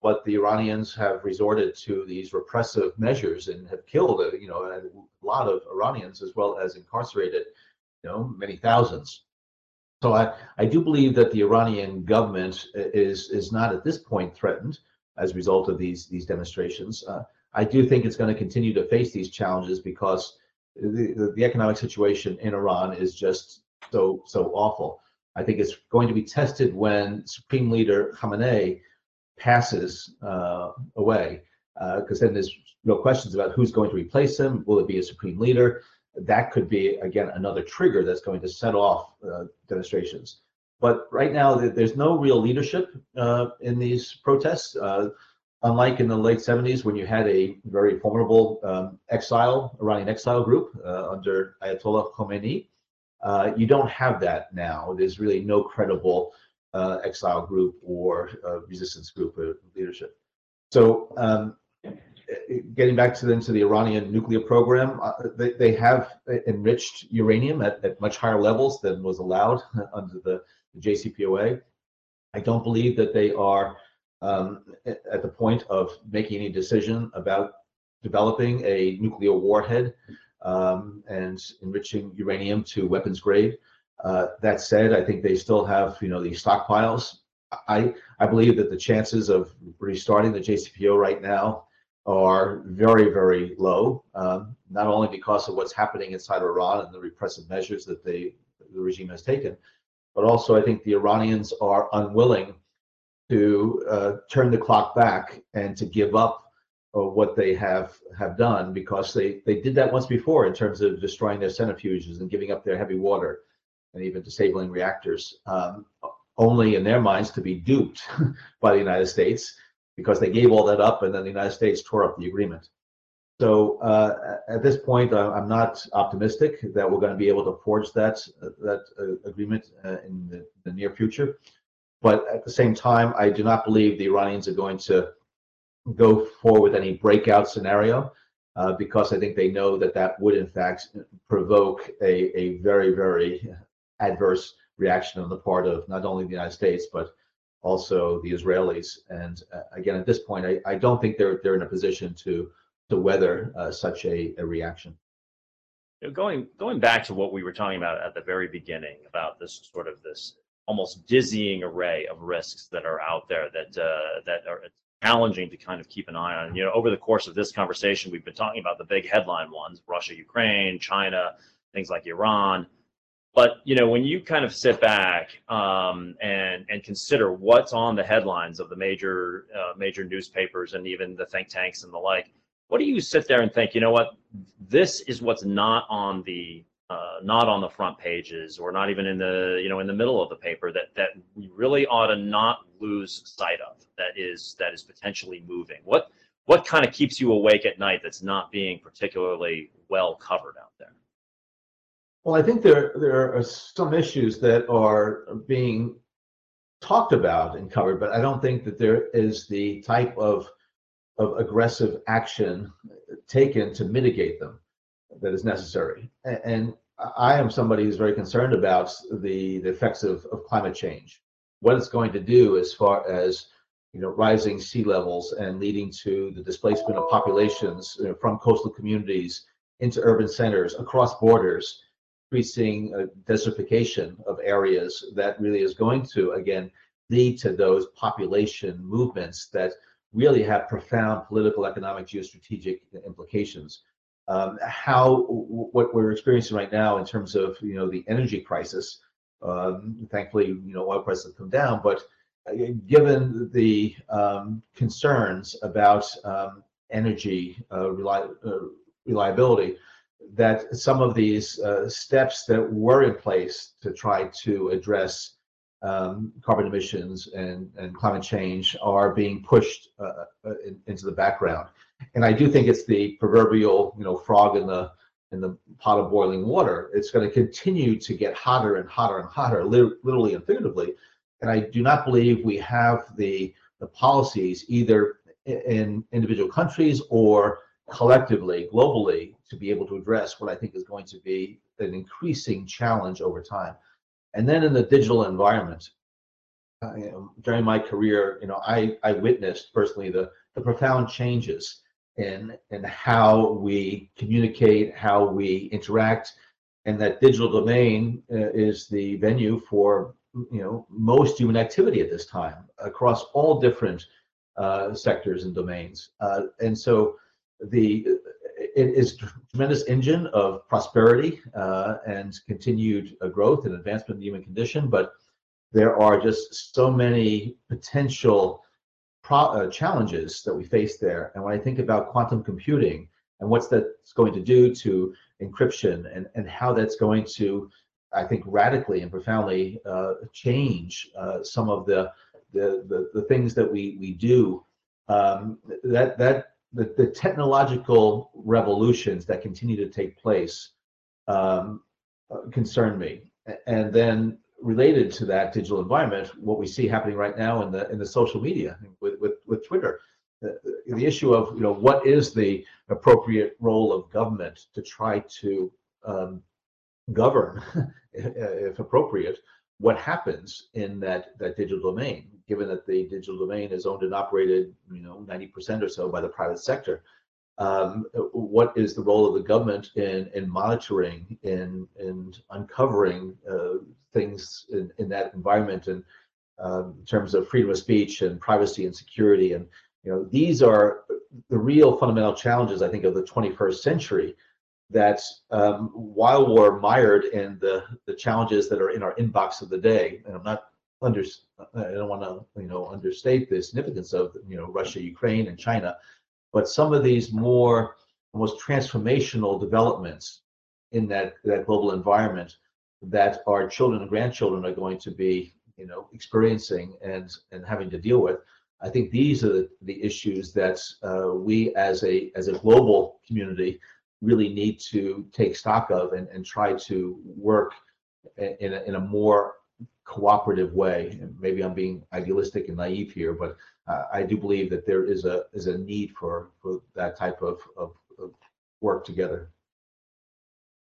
But the Iranians have resorted to these repressive measures and have killed uh, you know a lot of Iranians as well as incarcerated you know, many thousands. So I, I do believe that the Iranian government is is not at this point threatened as a result of these these demonstrations. Uh, I do think it's going to continue to face these challenges because the, the, economic situation in Iran is just so so awful. I think it's going to be tested when Supreme Leader Khamenei passes uh, away, because uh, then there's no questions about who's going to replace him. Will it be a supreme leader? that could be again another trigger that's going to set off uh, demonstrations. But right now, there's no real leadership uh, in these protests. Uh, unlike in the late 70s when you had a very formidable um, exile, Iranian exile group uh, under Ayatollah Khomeini, uh, you don't have that now. There's really no credible uh, exile group or resistance group of leadership. So um, getting back to the Iranian nuclear program, uh, they, they have enriched uranium at, at much higher levels than was allowed *laughs* under the, the JCPOA. I don't believe that they are um, at the point of making any decision about developing a nuclear warhead um, and enriching uranium to weapons grade. Uh, that said, I think they still have, you know, these stockpiles. I I believe that the chances of restarting the JCPOA right now are very, very low, um, not only because of what's happening inside Iran and the repressive measures that they, the regime has taken, but also I think the Iranians are unwilling to uh, turn the clock back and to give up uh, what they have have done because they they did that once before in terms of destroying their centrifuges and giving up their heavy water and even disabling reactors, um, only in their minds to be duped *laughs* by the United States because they gave all that up and then the United States tore up the agreement. So uh, at this point, I'm not optimistic that we're going to be able to forge that that uh, agreement uh, in the, the, near future. But at the same time, I do not believe the Iranians are going to go forward with any breakout scenario uh, because I think they know that that would in fact provoke a, a very, very adverse reaction on the part of not only the United States, but also the Israelis. And uh, again, at this point, I, I don't think they're they're in a position to to weather uh, such a, a reaction. Going going back to what we were talking about at the very beginning about this sort of this almost dizzying array of risks that are out there that uh, that are challenging to kind of keep an eye on. You know, over the course of this conversation, we've been talking about the big headline ones: Russia, Ukraine, China, things like Iran. But you know, when you kind of sit back um, and and consider what's on the headlines of the major uh, major newspapers and even the think tanks and the like, what do you sit there and think? You know what? This is what's not on the uh, not on the front pages or not even in the you know in the middle of the paper that that we really ought to not lose sight of that is that is potentially moving. What what kind of keeps you awake at night that's not being particularly well covered out there? Well, I think there there are some issues that are being talked about and covered, but I don't think that there is the type of of aggressive action taken to mitigate them that is necessary. And I am somebody who's very concerned about the, the effects of, of climate change, what it's going to do as far as you know rising sea levels and leading to the displacement of populations you know, from coastal communities into urban centers across borders increasing uh, desertification of areas that really is going to, again, lead to those population movements that really have profound political, economic, geostrategic implications. Um, how what we're experiencing right now in terms of you know the energy crisis, um, thankfully you know oil prices have come down, but uh, given the um, concerns about um, energy uh, reli- uh, reliability, that some of these uh, steps that were in place to try to address um, carbon emissions and, and climate change are being pushed uh, uh, in, into the background. And I do think it's the proverbial, you know, frog in the in the pot of boiling water. It's going to continue to get hotter and hotter and hotter, literally and figuratively. And I do not believe we have the the policies either in individual countries or collectively, globally, to be able to address what I think is going to be an increasing challenge over time. And then in the digital environment, uh, during my career, you know, I, I witnessed personally the, the profound changes in, in how we communicate, how we interact, and that digital domain uh, is the venue for you know most human activity at this time across all different uh, sectors and domains. Uh, and so the it is a tremendous engine of prosperity uh, and continued uh, growth and advancement of the human condition, but there are just so many potential pro- uh, challenges that we face there. And when I think about quantum computing and what's that's going to do to encryption and, and how that's going to, I think, radically and profoundly uh, change uh, some of the, the, the, the, things that we, we do. Um, that, that the, the technological revolutions that continue to take place um, concern me. And then related to that digital environment, what we see happening right now in the in the social media with with, with Twitter, the, the issue of you know what is the appropriate role of government to try to um, govern, *laughs* if appropriate, what happens in that that digital domain, given that the digital domain is owned and operated, you know, 90% or so by the private sector. Um, what is the role of the government in in monitoring in in uncovering uh, things in, in that environment and um, in terms of freedom of speech and privacy and security and you know these are the real fundamental challenges i think of the 21st century that um, while we're mired in the the challenges that are in our inbox of the day, and I'm not under I don't want to you know understate the significance of you know Russia, Ukraine, and China, but some of these more almost transformational developments in that that global environment that our children and grandchildren are going to be you know experiencing and and having to deal with. I think these are the, the issues that uh, we as a as a global community really need to take stock of and, and try to work in a, in a more cooperative way. And maybe I'm being idealistic and naive here, but I do believe that there is a is a need for for that type of, of, of work together.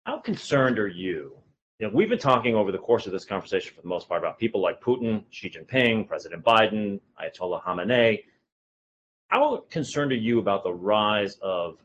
How concerned are you? You know, we've been talking over the course of this conversation for the most part about people like Putin, Xi Jinping, President Biden, Ayatollah Khamenei. How concerned are you about the rise of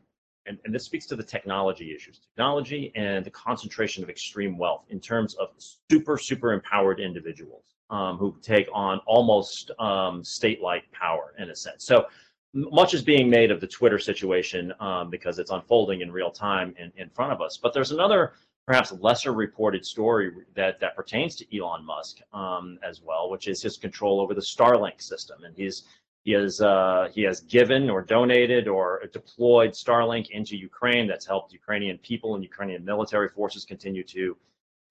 and, and this speaks to the technology issues, technology and the concentration of extreme wealth in terms of super, super empowered individuals um, who take on almost um, state-like power in a sense. So much is being made of the Twitter situation um, because it's unfolding in real time in, in front of us. But there's another perhaps lesser reported story that, that pertains to Elon Musk um, as well, which is his control over the Starlink system. And he's he has uh, he has given or donated or deployed Starlink into Ukraine. That's helped Ukrainian people and Ukrainian military forces continue to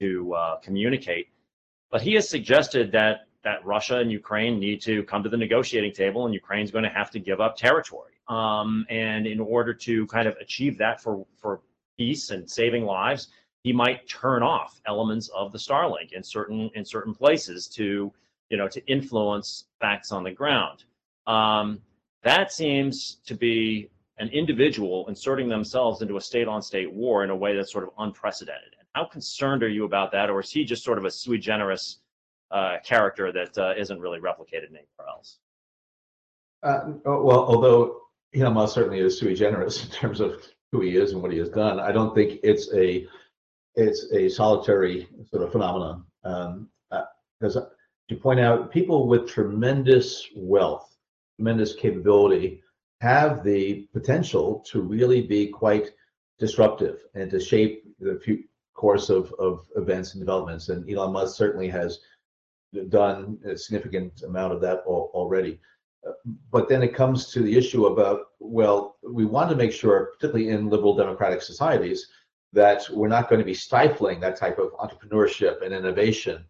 to uh, communicate. But he has suggested that that Russia and Ukraine need to come to the negotiating table, and Ukraine's going to have to give up territory. Um, and in order to kind of achieve that for for peace and saving lives, he might turn off elements of the Starlink in certain in certain places to you know to influence facts on the ground. Um, that seems to be an individual inserting themselves into a state-on-state war in a way that's sort of unprecedented. How concerned are you about that, or is he just sort of a sui generis uh, character that uh, not really replicated anywhere else? Uh, well, although Elon Musk certainly is sui generis *laughs* in terms of who he is and what he has done, I don't think it's a it's a solitary sort of phenomenon. Um, uh, to point out, people with tremendous wealth tremendous capability have the potential to really be quite disruptive and to shape the course of, of events and developments. And Elon Musk certainly has done a significant amount of that already. Uh, but then it comes to the issue about, well, we want to make sure, particularly in liberal democratic societies, that we're not going to be stifling that type of entrepreneurship and innovation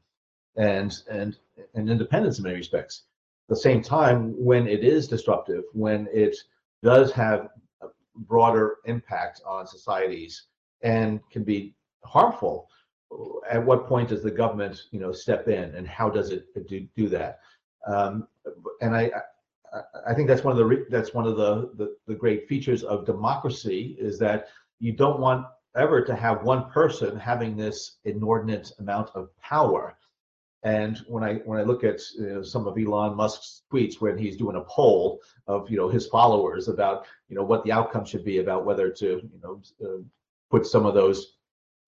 and and and independence in many respects At the same time, when it is disruptive, when it does have a broader impact on societies and can be harmful, at what point does the government, you know, step in, and how does it do, do that? Um, and I, I think that's one of the that's one of the, the the great features of democracy is that you don't want ever to have one person having this inordinate amount of power and when I when I look at you know, some of Elon Musk's tweets when he's doing a poll of you know his followers about you know what the outcome should be about whether to you know uh, put some of those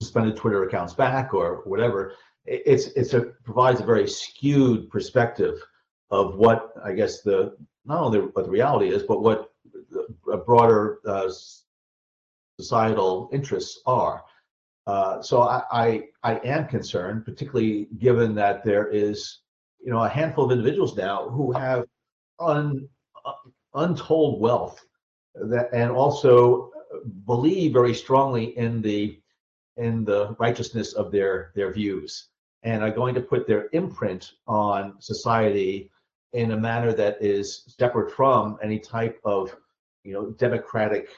suspended Twitter accounts back or whatever, it's it's a provides a very skewed perspective of what I guess the not only what the reality is, but what a broader uh, societal interests are. Uh, so I, I, I am concerned, particularly given that there is, you know, a handful of individuals now who have un, uh, untold wealth that, and also believe very strongly in the in the righteousness of their their views and are going to put their imprint on society in a manner that is separate from any type of you know democratic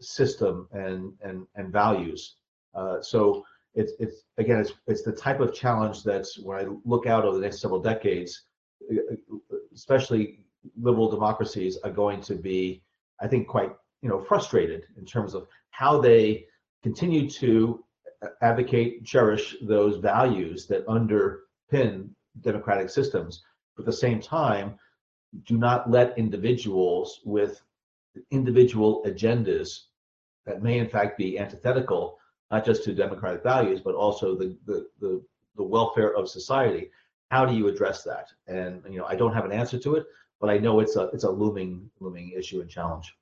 system and and and values. Uh, so it's it's again it's it's the type of challenge that's when i look out over the next several decades especially liberal democracies are going to be i think quite you know frustrated in terms of how they continue to advocate, cherish those values that underpin democratic systems. But at the same time, do not let individuals with individual agendas that may in fact be antithetical, not just to democratic values, but also the, the, the, the welfare of society. How do you address that? And you know, I don't have an answer to it, but I know it's a it's a looming looming issue and challenge.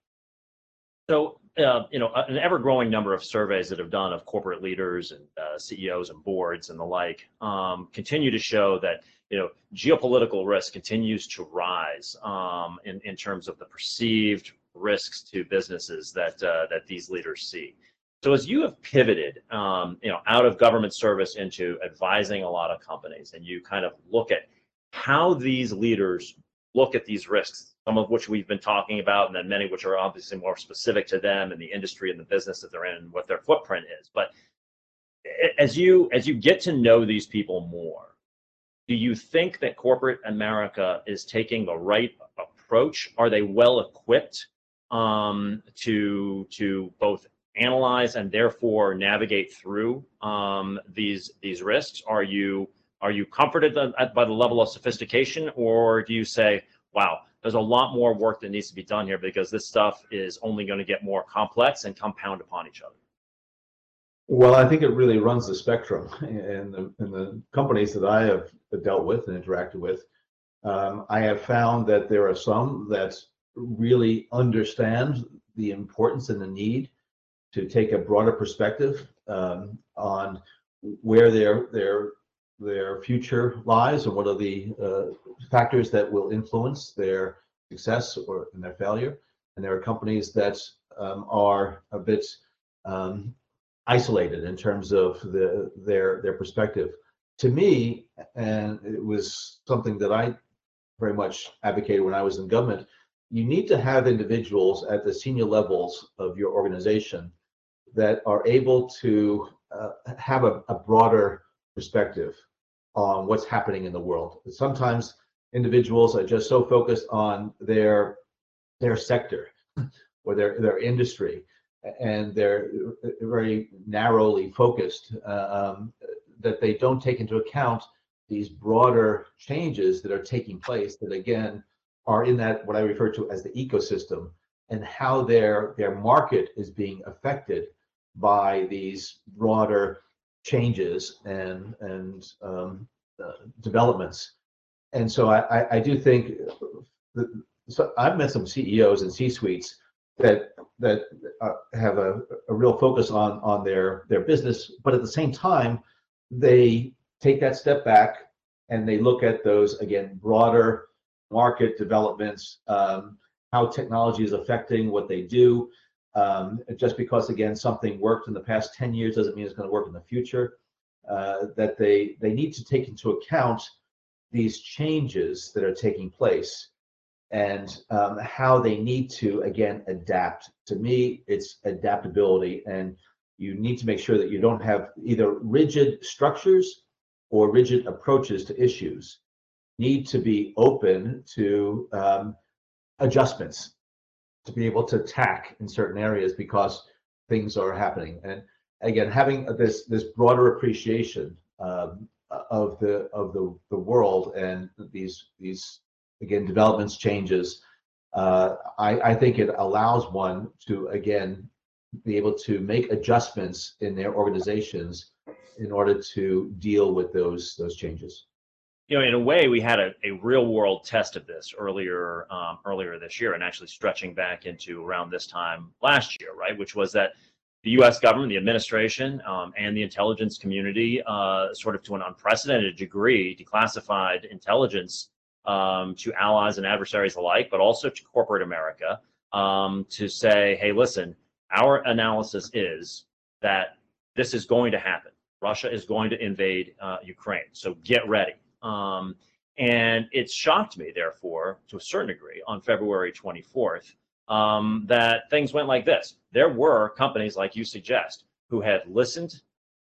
So, uh, you know, an ever-growing number of surveys that have done of corporate leaders and uh, CEOs and boards and the like um, continue to show that you know geopolitical risk continues to rise um, in in terms of the perceived risks to businesses that uh, that these leaders see. So, as you have pivoted, um, you know, out of government service into advising a lot of companies, and you kind of look at how these leaders look at these risks, some of which we've been talking about, and then many which are obviously more specific to them and the industry and the business that they're in and what their footprint is. But as you as you get to know these people more, do you think that corporate America is taking the right approach? Are they well equipped um, to to both analyze and therefore navigate through um, these these risks? Are you are you comforted by the level of sophistication, or do you say, wow, there's a lot more work that needs to be done here because this stuff is only going to get more complex and compound upon each other? Well, I think it really runs the spectrum. and the, in the companies that I have dealt with and interacted with, um, I have found that there are some that really understand the importance and the need to take a broader perspective um, on where their their their future lies and what are the uh, factors that will influence their success or in their failure. And there are companies that um, are a bit um, isolated in terms of the, their their perspective. To me, and it was something that I very much advocated when I was in government. You need to have individuals at the senior levels of your organization that are able to uh, have a, a broader perspective on what's happening in the world. Sometimes individuals are just so focused on their their sector *laughs* or their their industry, and they're very narrowly focused uh, um, that they don't take into account these broader changes that are taking place. That again are in that what I refer to as the ecosystem and how their their market is being affected by these broader changes and and um, uh, developments. And so I, I, do think so I've met some CEOs and C-suites that that uh, have a, a real focus on on their their business, but at the same time, they take that step back and they look at those again broader market developments, um, how technology is affecting what they do, um, just because again something worked in the past 10 years doesn't mean it's going to work in the future. Uh, that they they need to take into account these changes that are taking place and um, how they need to again adapt. To me, it's adaptability, and you need to make sure that you don't have either rigid structures or rigid approaches to issues. Need to be open to um, adjustments to be able to tack in certain areas because things are happening. And again, having this this broader appreciation um, of the of the the world and these these again developments changes, uh, I, I think it allows one to again be able to make adjustments in their organizations in order to deal with those those changes you know, in a way, we had a, a real world test of this earlier um, earlier this year, and actually stretching back into around this time last year, right? Which was that the U.S. government, the administration, um, and the intelligence community, uh, sort of to an unprecedented degree, declassified intelligence um, to allies and adversaries alike, but also to corporate America, um, to say, hey, listen, our analysis is that this is going to happen. Russia is going to invade uh, Ukraine, so get ready. Um, and it shocked me, therefore, to a certain degree, on February 24th, um, that things went like this. There were companies, like you suggest, who had listened,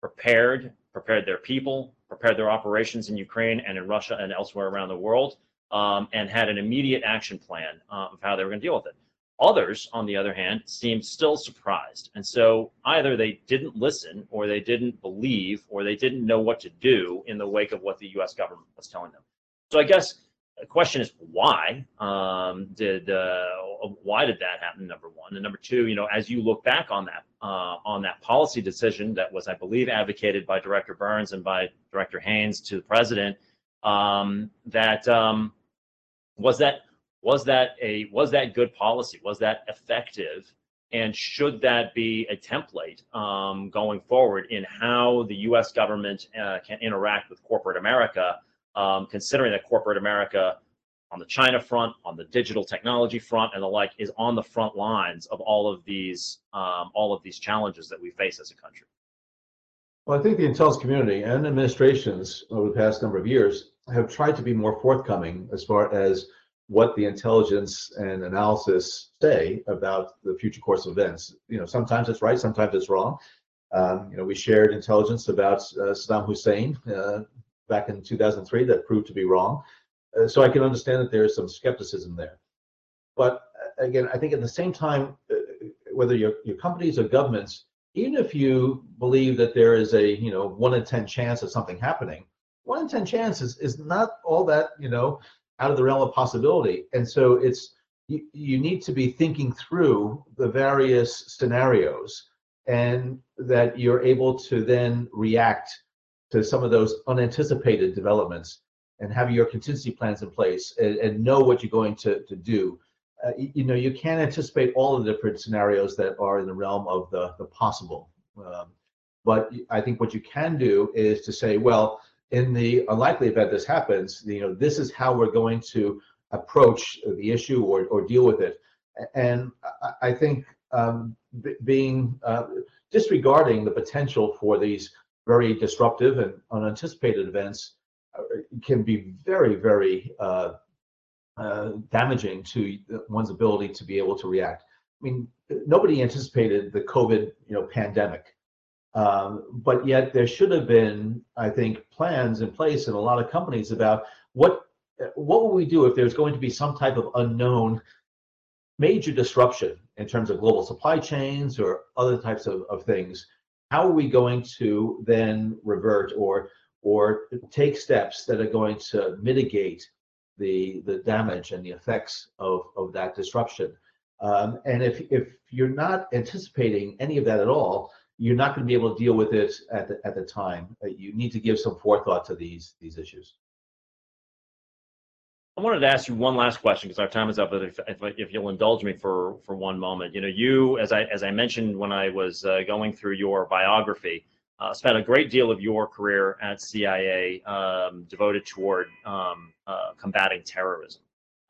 prepared, prepared their people, prepared their operations in Ukraine and in Russia and elsewhere around the world, um, and had an immediate action plan uh, of how they were going to deal with it. Others, on the other hand, seemed still surprised. And so either they didn't listen, or they didn't believe, or they didn't know what to do in the wake of what the US government was telling them. So I guess the question is why um, did uh, why did that happen? Number one, and number two, you know, as you look back on that uh, on that policy decision that was, I believe, advocated by Director Burns and by Director Haines to the president, um, that um, was that was that a was that good policy? Was that effective? And should that be a template um, going forward in how the U.S. government uh, can interact with corporate America? um, considering that corporate America on the China front, on the digital technology front, and the like, is on the front lines of all of these um, all of these challenges that we face as a country. Well, I think the intelligence community and administrations over the past number of years have tried to be more forthcoming as far as what the intelligence and analysis say about the future course of events. You know, sometimes it's right, sometimes it's wrong. Um, you know, we shared intelligence about uh, Saddam Hussein uh, back in 2003 that proved to be wrong. Uh, so I can understand that there is some skepticism there. But uh, again, I think at the same time, uh, whether your, your companies or governments, even if you believe that there is a you know one in ten chance of something happening, one in ten chance is, is not all that you know out of the realm of possibility. And so it's you, you need to be thinking through the various scenarios and that you're able to then react to some of those unanticipated developments and have your contingency plans in place and, and know what you're going to, to do. Uh, you, you, know, you can't anticipate all the different scenarios that are in the realm of the, the possible. Um, but I think what you can do is to say, well, in the unlikely event this happens, you know, this is how we're going to approach the issue or, or deal with it. And I, think um, b- being uh, disregarding the potential for these very disruptive and unanticipated events uh, can be very, very uh, uh, damaging to one's ability to be able to react. I mean, nobody anticipated the COVID, you know, pandemic, um, but yet there should have been, I think, plans in place in a lot of companies about what what will we do if there's going to be some type of unknown major disruption in terms of global supply chains or other types of, of things? How are we going to then revert or or take steps that are going to mitigate the the damage and the effects of of that disruption? Um, and if if you're not anticipating any of that at all you're not going to be able to deal with it at the, at the time uh, you need to give some forethought to these these issues I wanted to ask you one last question because our time is up. But if, if, if, you'll indulge me for for one moment, you know, you as I as I mentioned when I was uh, going through your biography, uh, spent a great deal of your career at CIA um, devoted toward um, uh, combating terrorism.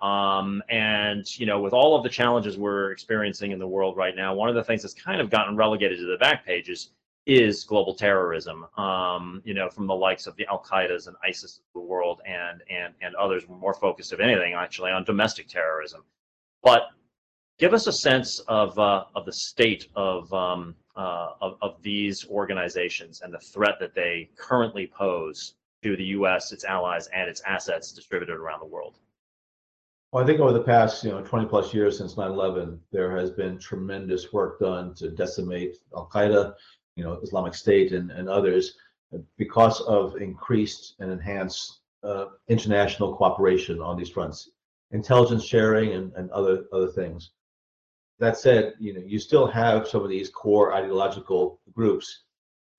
Um, and you know, with all of the challenges we're experiencing in the world right now, one of the things that's kind of gotten relegated to the back pages is global terrorism. Um, you know, from the likes of the Al Qaeda's and ISIS of the world, and and and others more focused, if anything, actually on domestic terrorism. But give us a sense of uh, of the state of, um, uh, of of these organizations and the threat that they currently pose to the U.S., its allies, and its assets distributed around the world. Well, I think over the past, you know, 20 plus years since 9/11, there has been tremendous work done to decimate Al Qaeda, you know, Islamic State and, and others because of increased and enhanced uh, international cooperation on these fronts, intelligence sharing and, and other other things. That said, you know, you still have some of these core ideological groups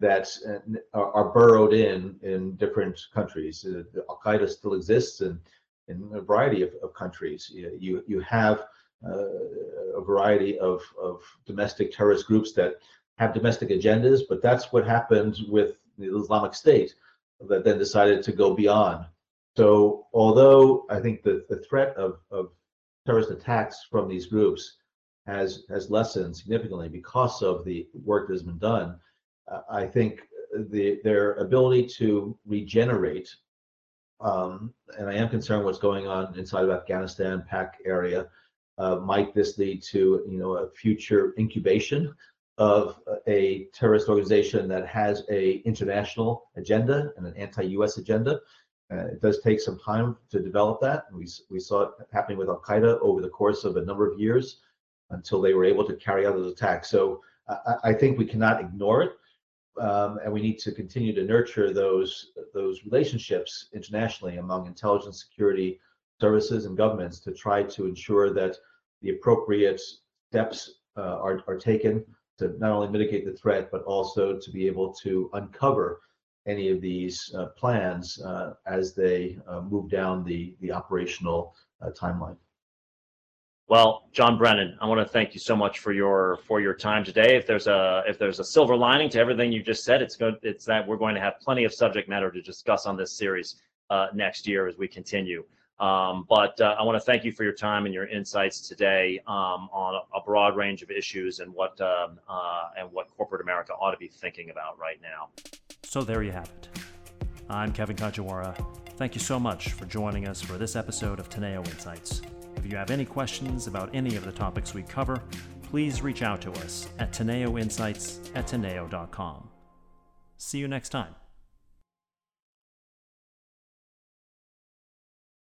that uh, are, are burrowed in in different countries. Uh, Al Qaeda still exists in in a variety of, of countries. You you have uh, a variety of of domestic terrorist groups that have domestic agendas, but that's what happened with the Islamic State that then decided to go beyond. So although I think the, the threat of, of terrorist attacks from these groups has has lessened significantly because of the work that has been done. I think the, their ability to regenerate, um, and I am concerned what's going on inside of Afghanistan, PAC area. Uh, might this lead to you know a future incubation of a terrorist organization that has a international agenda and an anti-U.S. agenda? Uh, it does take some time to develop that. We, we saw it happening with Al Qaeda over the course of a number of years until they were able to carry out those attacks. So I, I think we cannot ignore it um, and we need to continue to nurture those those relationships internationally among intelligence security services and governments to try to ensure that the appropriate steps uh, are, are taken to not only mitigate the threat but also to be able to uncover any of these uh, plans uh, as they uh, move down the the operational uh, timeline. Well, John Brennan, I want to thank you so much for your for your time today. If there's a if there's a silver lining to everything you just said, it's good. It's that we're going to have plenty of subject matter to discuss on this series uh, next year as we continue. Um, but uh, I want to thank you for your time and your insights today um, on a, broad range of issues and what um, uh, and what corporate America ought to be thinking about right now. So there you have it. I'm Kevin Kajiwara. Thank you so much for joining us for this episode of Teneo Insights. If you have any questions about any of the topics we cover, please reach out to us at teneoinsights at teneo.com. See you next time.